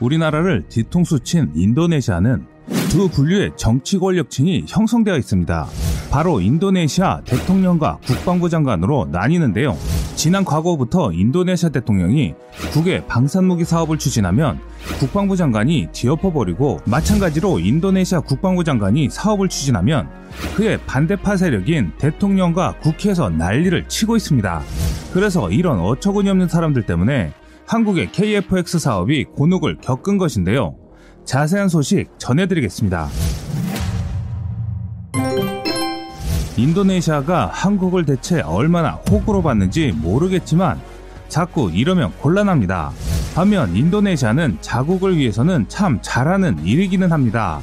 우리나라를 뒤통수 친 인도네시아는 두 분류의 정치 권력층이 형성되어 있습니다. 바로 인도네시아 대통령과 국방부 장관으로 나뉘는데요. 지난 과거부터 인도네시아 대통령이 국외 방산무기 사업을 추진하면 국방부 장관이 뒤엎어버리고 마찬가지로 인도네시아 국방부 장관이 사업을 추진하면 그의 반대파 세력인 대통령과 국회에서 난리를 치고 있습니다. 그래서 이런 어처구니 없는 사람들 때문에 한국의 KFX 사업이 곤혹을 겪은 것인데요. 자세한 소식 전해드리겠습니다. 인도네시아가 한국을 대체 얼마나 호구로 봤는지 모르겠지만 자꾸 이러면 곤란합니다. 반면 인도네시아는 자국을 위해서는 참 잘하는 일이기는 합니다.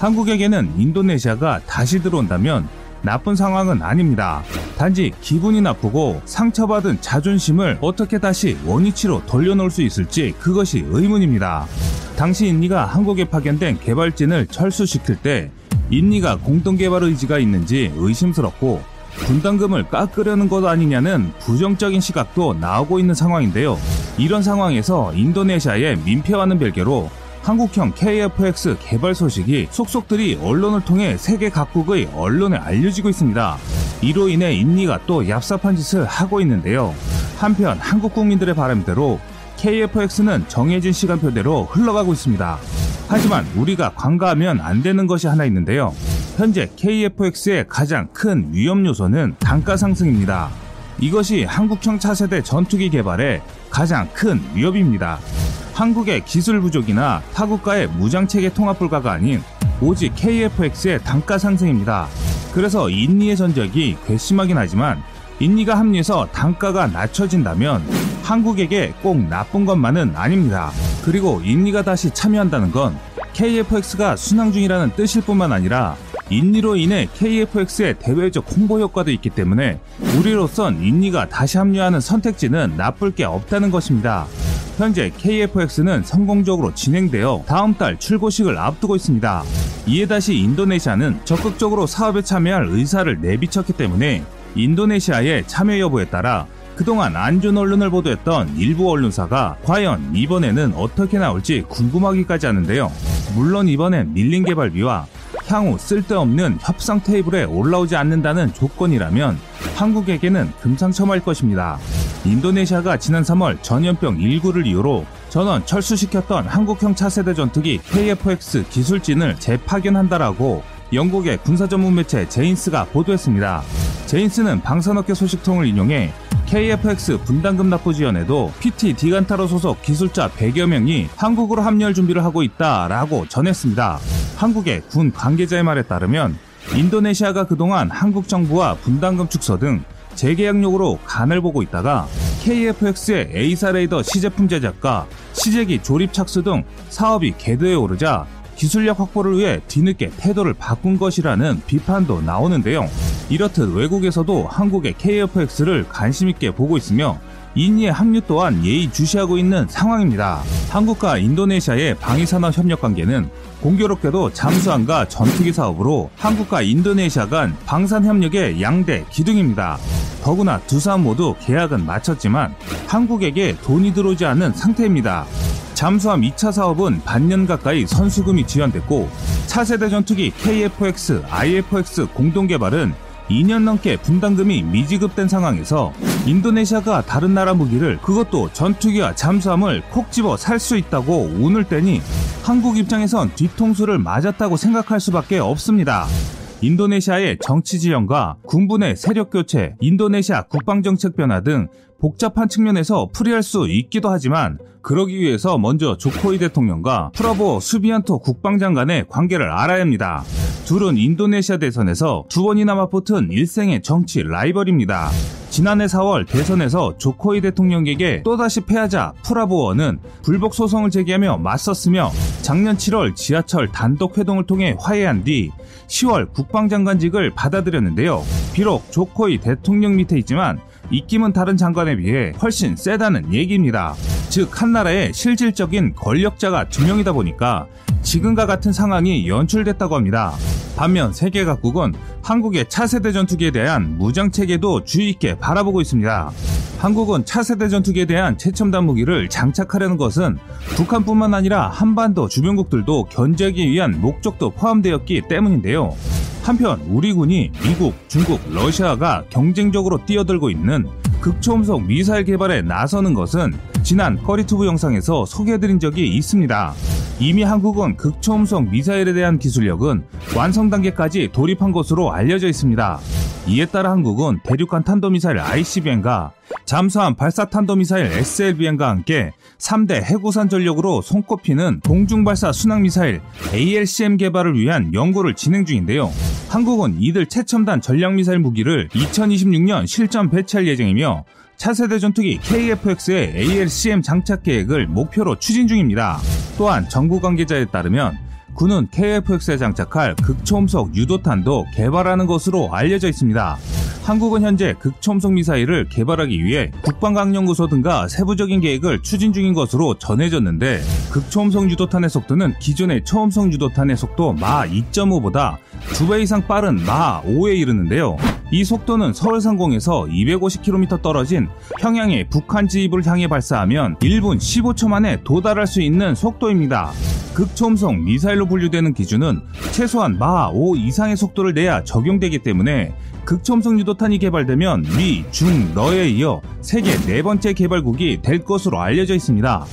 한국에게는 인도네시아가 다시 들어온다면 나쁜 상황은 아닙니다. 단지 기분이 나쁘고 상처받은 자존심을 어떻게 다시 원위치로 돌려놓을 수 있을지 그것이 의문입니다. 당시 인니가 한국에 파견된 개발진을 철수시킬 때 인니가 공동개발 의지가 있는지 의심스럽고 분담금을 깎으려는 것 아니냐는 부정적인 시각도 나오고 있는 상황인데요. 이런 상황에서 인도네시아의 민폐와는 별개로 한국형 KFX 개발 소식이 속속들이 언론을 통해 세계 각국의 언론에 알려지고 있습니다. 이로 인해 인니가 또 얍삽한 짓을 하고 있는데요. 한편 한국 국민들의 바람대로 KFX는 정해진 시간표대로 흘러가고 있습니다. 하지만 우리가 관가하면 안 되는 것이 하나 있는데요. 현재 KFX의 가장 큰 위험 요소는 단가 상승입니다. 이것이 한국형 차세대 전투기 개발의 가장 큰 위협입니다. 한국의 기술 부족이나 타국가의 무장체계 통합 불가가 아닌 오직 KFX의 단가 상승입니다. 그래서 인니의 전적이 괘씸하긴 하지만 인니가 합류해서 단가가 낮춰진다면 한국에게 꼭 나쁜 것만은 아닙니다. 그리고 인니가 다시 참여한다는 건 KFX가 순항 중이라는 뜻일 뿐만 아니라 인니로 인해 KFX의 대외적 홍보 효과도 있기 때문에 우리로선 인니가 다시 합류하는 선택지는 나쁠 게 없다는 것입니다. 현재 KFX는 성공적으로 진행되어 다음 달 출고식을 앞두고 있습니다. 이에 다시 인도네시아는 적극적으로 사업에 참여할 의사를 내비쳤기 때문에 인도네시아의 참여 여부에 따라 그동안 안 좋은 언론을 보도했던 일부 언론사가 과연 이번에는 어떻게 나올지 궁금하기까지 하는데요. 물론 이번엔 밀린 개발비와 향후 쓸데없는 협상 테이블에 올라오지 않는다는 조건이라면 한국에게는 금상첨화일 것입니다. 인도네시아가 지난 3월 전염병 19를 이유로 전원 철수시켰던 한국형 차세대 전투기 KFX 기술진을 재파견한다라고 영국의 군사 전문 매체 제인스가 보도했습니다. 제인스는 방산업계 소식통을 인용해 KFX 분담금 납부 지연에도 PT 디르간타라 소속 기술자 100여 명이 한국으로 합류할 준비를 하고 있다라고 전했습니다. 한국의 군 관계자의 말에 따르면 인도네시아가 그동안 한국 정부와 분담금 축소 등 재계약용으로 간을 보고 있다가 KFX의 AESA 레이더 시제품 제작과 시제기 조립 착수 등 사업이 궤도에 오르자 기술력 확보를 위해 뒤늦게 태도를 바꾼 것이라는 비판도 나오는데요. 이렇듯 외국에서도 한국의 KFX를 관심있게 보고 있으며 인니의 합류 또한 예의주시하고 있는 상황입니다. 한국과 인도네시아의 방위산업 협력 관계는 공교롭게도 잠수함과 전투기 사업으로 한국과 인도네시아 간 방산 협력의 양대 기둥입니다. 더구나 두 사업 모두 계약은 마쳤지만 한국에게 돈이 들어오지 않은 상태입니다. 잠수함 2차 사업은 반년 가까이 선수금이 지연됐고 차세대 전투기 KFX, IFX 공동 개발은 2년 넘게 분담금이 미지급된 상황에서 인도네시아가 다른 나라 무기를 그것도 전투기와 잠수함을 콕 집어 살 수 있다고 운을 떼니 한국 입장에선 뒤통수를 맞았다고 생각할 수밖에 없습니다. 인도네시아의 정치 지형과 군부 내 세력 교체, 인도네시아 국방정책 변화 등 복잡한 측면에서 풀이할 수 있기도 하지만 그러기 위해서 먼저 조코이 대통령과 프라보 수비안토 국방장관의 관계를 알아야 합니다. 둘은 인도네시아 대선에서 두 번이나 맞붙은 일생의 정치 라이벌입니다. 지난해 4월 대선에서 조코이 대통령에게 또다시 패하자 프라보어는 불복 소송을 제기하며 맞섰으며 작년 7월 지하철 단독 회동을 통해 화해한 뒤 10월 국방장관직을 받아들였는데요. 비록 조코이 대통령 밑에 있지만 입김은 다른 장관에 비해 훨씬 세다는 얘기입니다. 즉 한 나라의 실질적인 권력자가 두 명이다 보니까 지금과 같은 상황이 연출됐다고 합니다. 반면 세계 각국은 한국의 차세대 전투기에 대한 무장 체계도 주의 있게 바라보고 있습니다. 한국은 차세대 전투기에 대한 최첨단 무기를 장착하려는 것은 북한뿐만 아니라 한반도 주변국들도 견제하기 위한 목적도 포함되었기 때문인데요. 한편 우리 군이 미국, 중국, 러시아가 경쟁적으로 뛰어들고 있는 극초음속 미사일 개발에 나서는 것은 지난 커리투브 영상에서 소개해드린 적이 있습니다. 이미 한국은 극초음속 미사일에 대한 기술력은 완성 단계까지 돌입한 것으로 알려져 있습니다. 이에 따라 한국은 대륙간 탄도미사일 ICBM과 잠수함 발사탄도미사일 SLBM과 함께 3대 해구산 전력으로 손꼽히는 공중발사 순항미사일 ALCM 개발을 위한 연구를 진행 중인데요. 한국은 이들 최첨단 전략미사일 무기를 2026년 실전 배치할 예정이며 차세대 전투기 KF-X의 ALCM 장착 계획을 목표로 추진 중입니다. 또한 정부 관계자에 따르면 군은 KF-X에 장착할 극초음속 유도탄도 개발하는 것으로 알려져 있습니다. 한국은 현재 극초음속 미사일을 개발하기 위해 국방과학연구소 등과 세부적인 계획을 추진 중인 것으로 전해졌는데 극초음속 유도탄의 속도는 기존의 초음속 유도탄의 속도 마 2.5보다 2배 이상 빠른 마 5에 이르는데요. 이 속도는 서울 상공에서 250km 떨어진 평양의 북한 지입을 향해 발사하면 1분 15초 만에 도달할 수 있는 속도입니다. 극초음속 미사일로 분류되는 기준은 최소한 마5 이상의 속도를 내야 적용되기 때문에 극초음속 유도탄이 개발되면 미, 중, 러에 이어 세계 네 번째 개발국이 될 것으로 알려져 있습니다.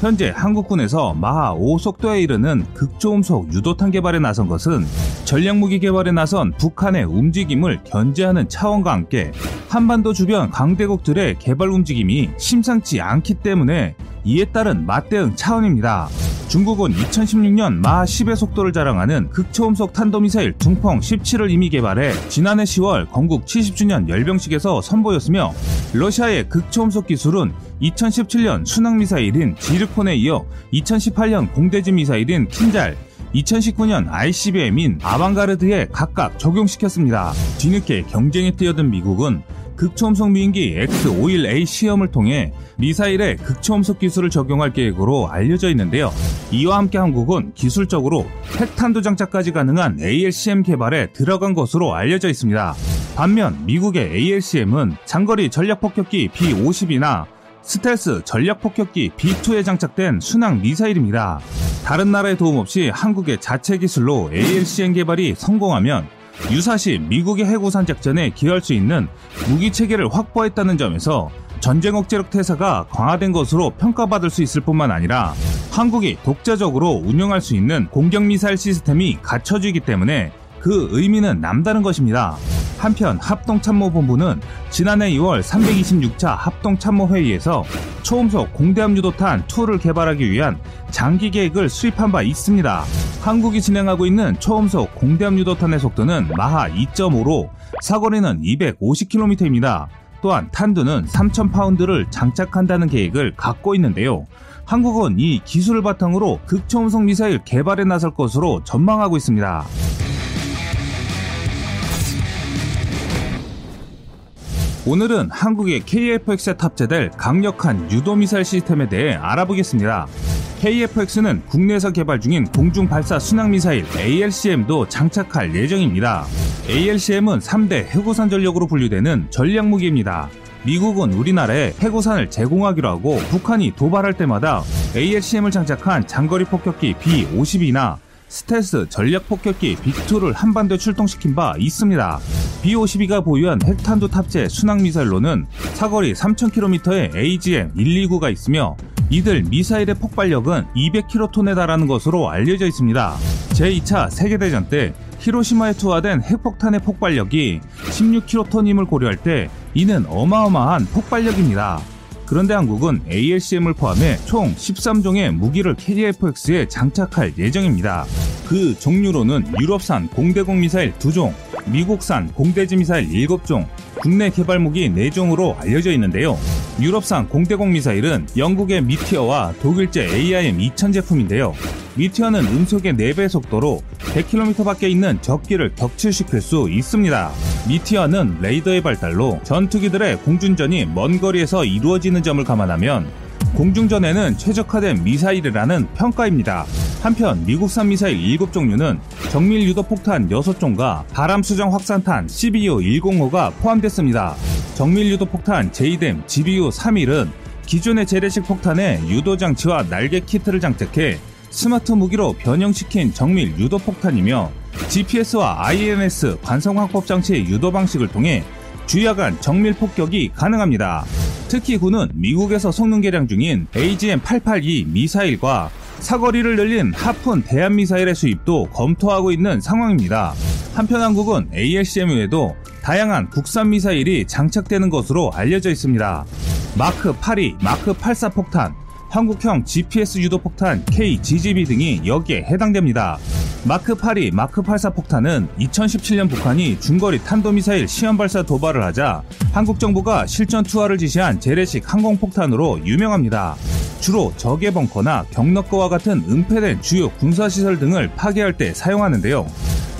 현재 한국군에서 마하 5 속도에 이르는 극초음속 유도탄 개발에 나선 것은 전략무기 개발에 나선 북한의 움직임을 견제하는 차원과 함께 한반도 주변 강대국들의 개발 움직임이 심상치 않기 때문에 이에 따른 맞대응 차원입니다. 중국은 2016년 마하 10의 속도를 자랑하는 극초음속 탄도미사일 둥펑 17을 이미 개발해 지난해 10월 건국 70주년 열병식에서 선보였으며 러시아의 극초음속 기술은 2017년 순항미사일인 지르폰에 이어 2018년 공대지 미사일인 킨잘 2019년 ICBM인 아방가르드에 각각 적용시켰습니다. 뒤늦게 경쟁에 뛰어든 미국은 극초음속 미인기 X-51A 시험을 통해 미사일에 극초음속 기술을 적용할 계획으로 알려져 있는데요. 이와 함께 한국은 기술적으로 핵탄두 장착까지 가능한 ALCM 개발에 들어간 것으로 알려져 있습니다. 반면 미국의 ALCM은 장거리 전략 폭격기 B-50이나 스텔스 전략 폭격기 B2에 장착된 순항 미사일입니다. 다른 나라의 도움 없이 한국의 자체 기술로 ALCM 개발이 성공하면 유사시 미국의 해구산 작전에 기여할 수 있는 무기 체계를 확보했다는 점에서 전쟁 억제력 태세가 강화된 것으로 평가받을 수 있을 뿐만 아니라 한국이 독자적으로 운영할 수 있는 공격 미사일 시스템이 갖춰지기 때문에 그 의미는 남다른 것입니다. 한편 합동참모본부는 지난해 2월 326차 합동참모회의에서 초음속 공대함 유도탄 2를 개발하기 위한 장기 계획을 수립한 바 있습니다. 한국이 진행하고 있는 초음속 공대함 유도탄의 속도는 마하 2.5로 사거리는 250km입니다. 또한 탄두는 3,000파운드를 장착한다는 계획을 갖고 있는데요. 한국은 이 기술을 바탕으로 극초음속 미사일 개발에 나설 것으로 전망하고 있습니다. 오늘은 한국의 KF-X에 탑재될 강력한 유도미사일 시스템에 대해 알아보겠습니다. KF-X는 국내에서 개발 중인 공중 발사 순항 미사일 ALCM도 장착할 예정입니다. ALCM은 3대 해구산 전력으로 분류되는 전략 무기입니다. 미국은 우리나라에 해구산을 제공하기로 하고 북한이 도발할 때마다 ALCM을 장착한 장거리 폭격기 B-50이나 스텔스 전략 폭격기 빅2를 한반도에 출동시킨 바 있습니다. B-52가 보유한 핵탄두 탑재 순항 미사일로는 사거리 3,000km의 AGM-129가 있으며 이들 미사일의 폭발력은 200kton에 달하는 것으로 알려져 있습니다. 제2차 세계대전 때 히로시마에 투하된 핵폭탄의 폭발력이 16kton임을 고려할 때 이는 어마어마한 폭발력입니다. 그런데 한국은 ALCM을 포함해 총 13종의 무기를 KF-X에 장착할 예정입니다. 그 종류로는 유럽산 공대공 미사일 2종, 미국산 공대지 미사일 7종, 국내 개발 무기 4종으로 알려져 있는데요. 유럽산 공대공 미사일은 영국의 미티어와 독일제 AIM-2000 제품인데요. 미티어는 음속의 4배 속도로 100km 밖에 있는 적기를 격추시킬 수 있습니다. 미티어는 레이더의 발달로 전투기들의 공중전이 먼 거리에서 이루어지는 점을 감안하면 공중전에는 최적화된 미사일이라는 평가입니다. 한편 미국산 미사일 7종류는 정밀 유도 폭탄 6종과 바람 수정 확산탄 CBU 105가 포함됐습니다. 정밀 유도 폭탄 JDM GBU 31은 기존의 재래식 폭탄에 유도 장치와 날개 키트를 장착해 스마트 무기로 변형시킨 정밀 유도 폭탄이며 GPS와 INS 관성 확법 장치의 유도 방식을 통해 주야간 정밀 폭격이 가능합니다. 특히 군은 미국에서 성능 개량 중인 AGM-882 미사일과 사거리를 늘린 하푼 대한미사일의 수입도 검토하고 있는 상황입니다. 한편 한국은 ALCM 외에도 다양한 국산 미사일이 장착되는 것으로 알려져 있습니다. 마크 82, 마크 84 폭탄, 한국형 GPS 유도 폭탄 KGGB 등이 여기에 해당됩니다. 마크 82, 마크 84 폭탄은 2017년 북한이 중거리 탄도미사일 시험 발사 도발을 하자 한국 정부가 실전 투하를 지시한 재래식 항공 폭탄으로 유명합니다. 주로 적의 벙커나 경락거와 같은 은폐된 주요 군사시설 등을 파괴할 때 사용하는데요.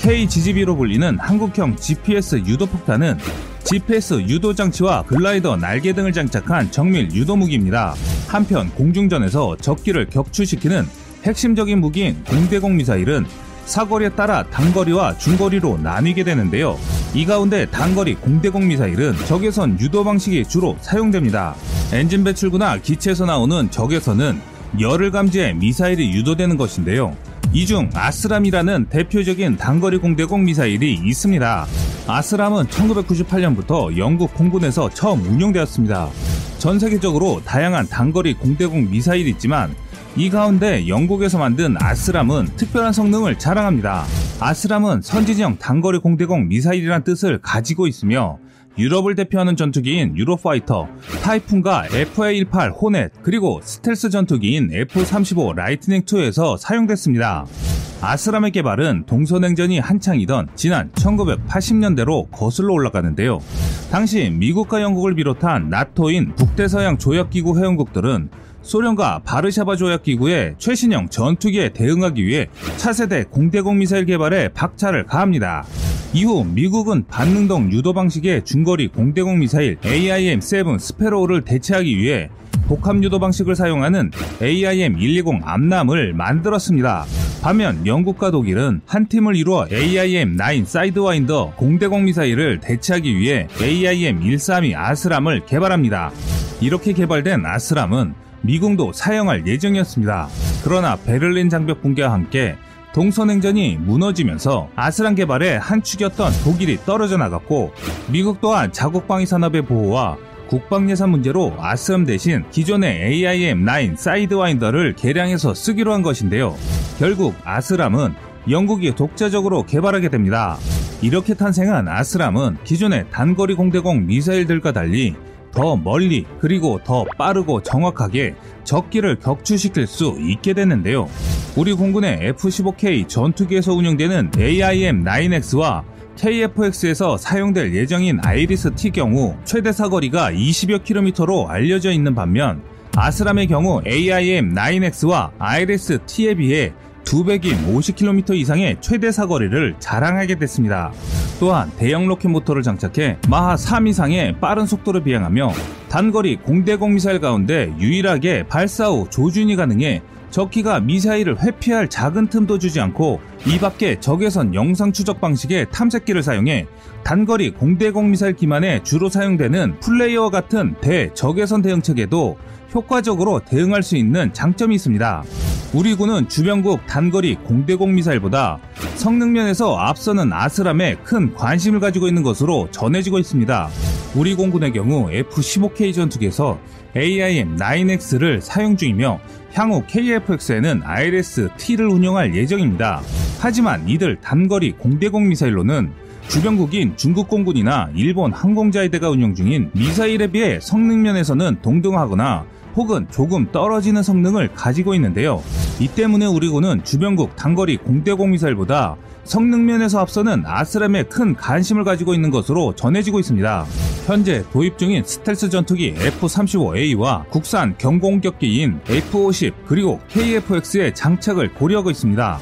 KGGB로 불리는 한국형 GPS 유도 폭탄은 GPS 유도 장치와 글라이더 날개 등을 장착한 정밀 유도 무기입니다. 한편 공중전에서 적기를 격추시키는 핵심적인 무기인 공대공 미사일은 사거리에 따라 단거리와 중거리로 나뉘게 되는데요. 이 가운데 단거리 공대공 미사일은 적외선 유도 방식이 주로 사용됩니다. 엔진 배출구나 기체에서 나오는 적외선은 열을 감지해 미사일이 유도되는 것인데요. 이 중 아스람이라는 대표적인 단거리 공대공 미사일이 있습니다. 아스람은 1998년부터 영국 공군에서 처음 운용되었습니다. 전 세계적으로 다양한 단거리 공대공 미사일이 있지만 이 가운데 영국에서 만든 아스람은 특별한 성능을 자랑합니다. 아스람은 선진형 단거리 공대공 미사일이란 뜻을 가지고 있으며 유럽을 대표하는 전투기인 유로파이터, 타이푼과 FA-18 호넷, 그리고 스텔스 전투기인 F-35 라이트닝2에서 사용됐습니다. 아스람의 개발은 동서냉전이 한창이던 지난 1980년대로 거슬러 올라가는데요. 당시 미국과 영국을 비롯한 나토인 북대서양 조약기구 회원국들은 소련과 바르샤바 조약 기구의 최신형 전투기에 대응하기 위해 차세대 공대공 미사일 개발에 박차를 가합니다. 이후 미국은 반능동 유도 방식의 중거리 공대공 미사일 AIM-7 스페로우를 대체하기 위해 복합 유도 방식을 사용하는 AIM-120 암람을 만들었습니다. 반면 영국과 독일은 한 팀을 이루어 AIM-9 사이드와인더 공대공 미사일을 대체하기 위해 AIM-132 아스람을 개발합니다. 이렇게 개발된 아스람은 미군도 사용할 예정이었습니다. 그러나 베를린 장벽 붕괴와 함께 동서냉전이 무너지면서 아스람 개발의 한 축이었던 독일이 떨어져 나갔고 미국 또한 자국 방위 산업의 보호와 국방 예산 문제로 아스람 대신 기존의 AIM-9 사이드와인더를 개량해서 쓰기로 한 것인데요. 결국 아스람은 영국이 독자적으로 개발하게 됩니다. 이렇게 탄생한 아스람은 기존의 단거리 공대공 미사일들과 달리 더 멀리 그리고 더 빠르고 정확하게 적기를 격추시킬 수 있게 됐는데요. 우리 공군의 F-15K 전투기에서 운영되는 AIM-9X와 KFX에서 사용될 예정인 아이리스-T 경우 최대 사거리가 20여 킬로미터로 알려져 있는 반면 아스람의 경우 AIM-9X와 아이리스-T에 비해 2배인 50km 이상의 최대 사거리를 자랑하게 됐습니다. 또한 대형 로켓 모터를 장착해 마하 3 이상의 빠른 속도를 비행하며 단거리 공대공 미사일 가운데 유일하게 발사 후 조준이 가능해 적기가 미사일을 회피할 작은 틈도 주지 않고 이 밖에 적외선 영상 추적 방식의 탐색기를 사용해 단거리 공대공 미사일 기만에 주로 사용되는 플레이어와 같은 대적외선 대응책에도 효과적으로 대응할 수 있는 장점이 있습니다. 우리 군은 주변국 단거리 공대공 미사일보다 성능 면에서 앞서는 아스람에 큰 관심을 가지고 있는 것으로 전해지고 있습니다. 우리 공군의 경우 F-15K 전투기에서 AIM-9X를 사용 중이며 향후 KF-X에는 IRS-T를 운영할 예정입니다. 하지만 이들 단거리 공대공 미사일로는 주변국인 중국 공군이나 일본 항공자위대가 운영 중인 미사일에 비해 성능 면에서는 동등하거나 혹은 조금 떨어지는 성능을 가지고 있는데요. 이 때문에 우리 군은 주변국 단거리 공대공 미사일보다 성능 면에서 앞서는 아스람에 큰 관심을 가지고 있는 것으로 전해지고 있습니다. 현재 도입 중인 스텔스 전투기 F-35A와 국산 경공격기인 F-50 그리고 KF-X의 장착을 고려하고 있습니다.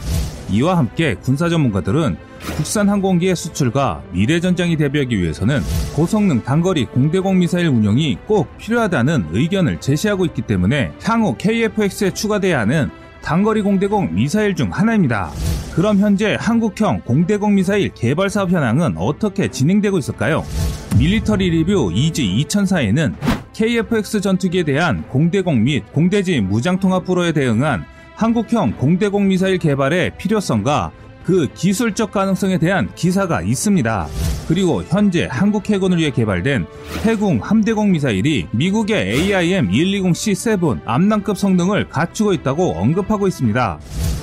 이와 함께 군사 전문가들은 국산 항공기의 수출과 미래 전장이 대비하기 위해서는 고성능 단거리 공대공 미사일 운용이 꼭 필요하다는 의견을 제시하고 있기 때문에 향후 KF-X에 추가돼야 하는 단거리 공대공 미사일 중 하나입니다. 그럼 현재 한국형 공대공 미사일 개발 사업 현황은 어떻게 진행되고 있을까요? 밀리터리 리뷰 이지 2004에는 KF-X 전투기에 대한 공대공 및 공대지 무장통합 불호에 대응한 한국형 공대공 미사일 개발의 필요성과 그 기술적 가능성에 대한 기사가 있습니다. 그리고 현재 한국 해군을 위해 개발된 해궁 함대공 미사일이 미국의 AIM-120C7 암낭급 성능을 갖추고 있다고 언급하고 있습니다.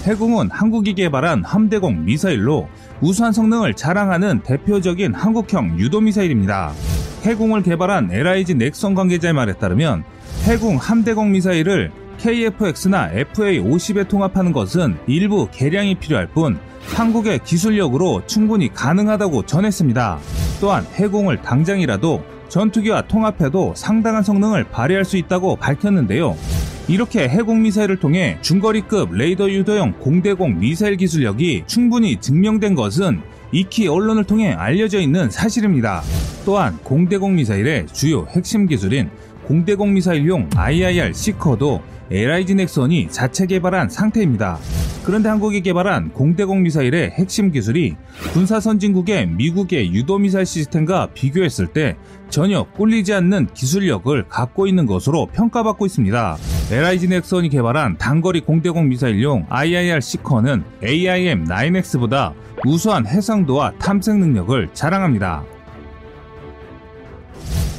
해궁은 한국이 개발한 함대공 미사일로 우수한 성능을 자랑하는 대표적인 한국형 유도미사일입니다. 해궁을 개발한 LIG 넥선 관계자의 말에 따르면 해궁 함대공 미사일을 KF-X나 FA-50에 통합하는 것은 일부 개량이 필요할 뿐 한국의 기술력으로 충분히 가능하다고 전했습니다. 또한 해공을 당장이라도 전투기와 통합해도 상당한 성능을 발휘할 수 있다고 밝혔는데요. 이렇게 해공 미사일을 통해 중거리급 레이더 유도형 공대공 미사일 기술력이 충분히 증명된 것은 익히 언론을 통해 알려져 있는 사실입니다. 또한 공대공 미사일의 주요 핵심 기술인 공대공 미사일용 IIR 시커도 LIG 넥선이 자체 개발한 상태입니다. 그런데 한국이 개발한 공대공 미사일의 핵심 기술이 군사 선진국의 미국의 유도 미사일 시스템과 비교했을 때 전혀 꿀리지 않는 기술력을 갖고 있는 것으로 평가받고 있습니다. LIG 넥선이 개발한 단거리 공대공 미사일용 IIR 시커는 AIM-9X보다 우수한 해상도와 탐색 능력을 자랑합니다.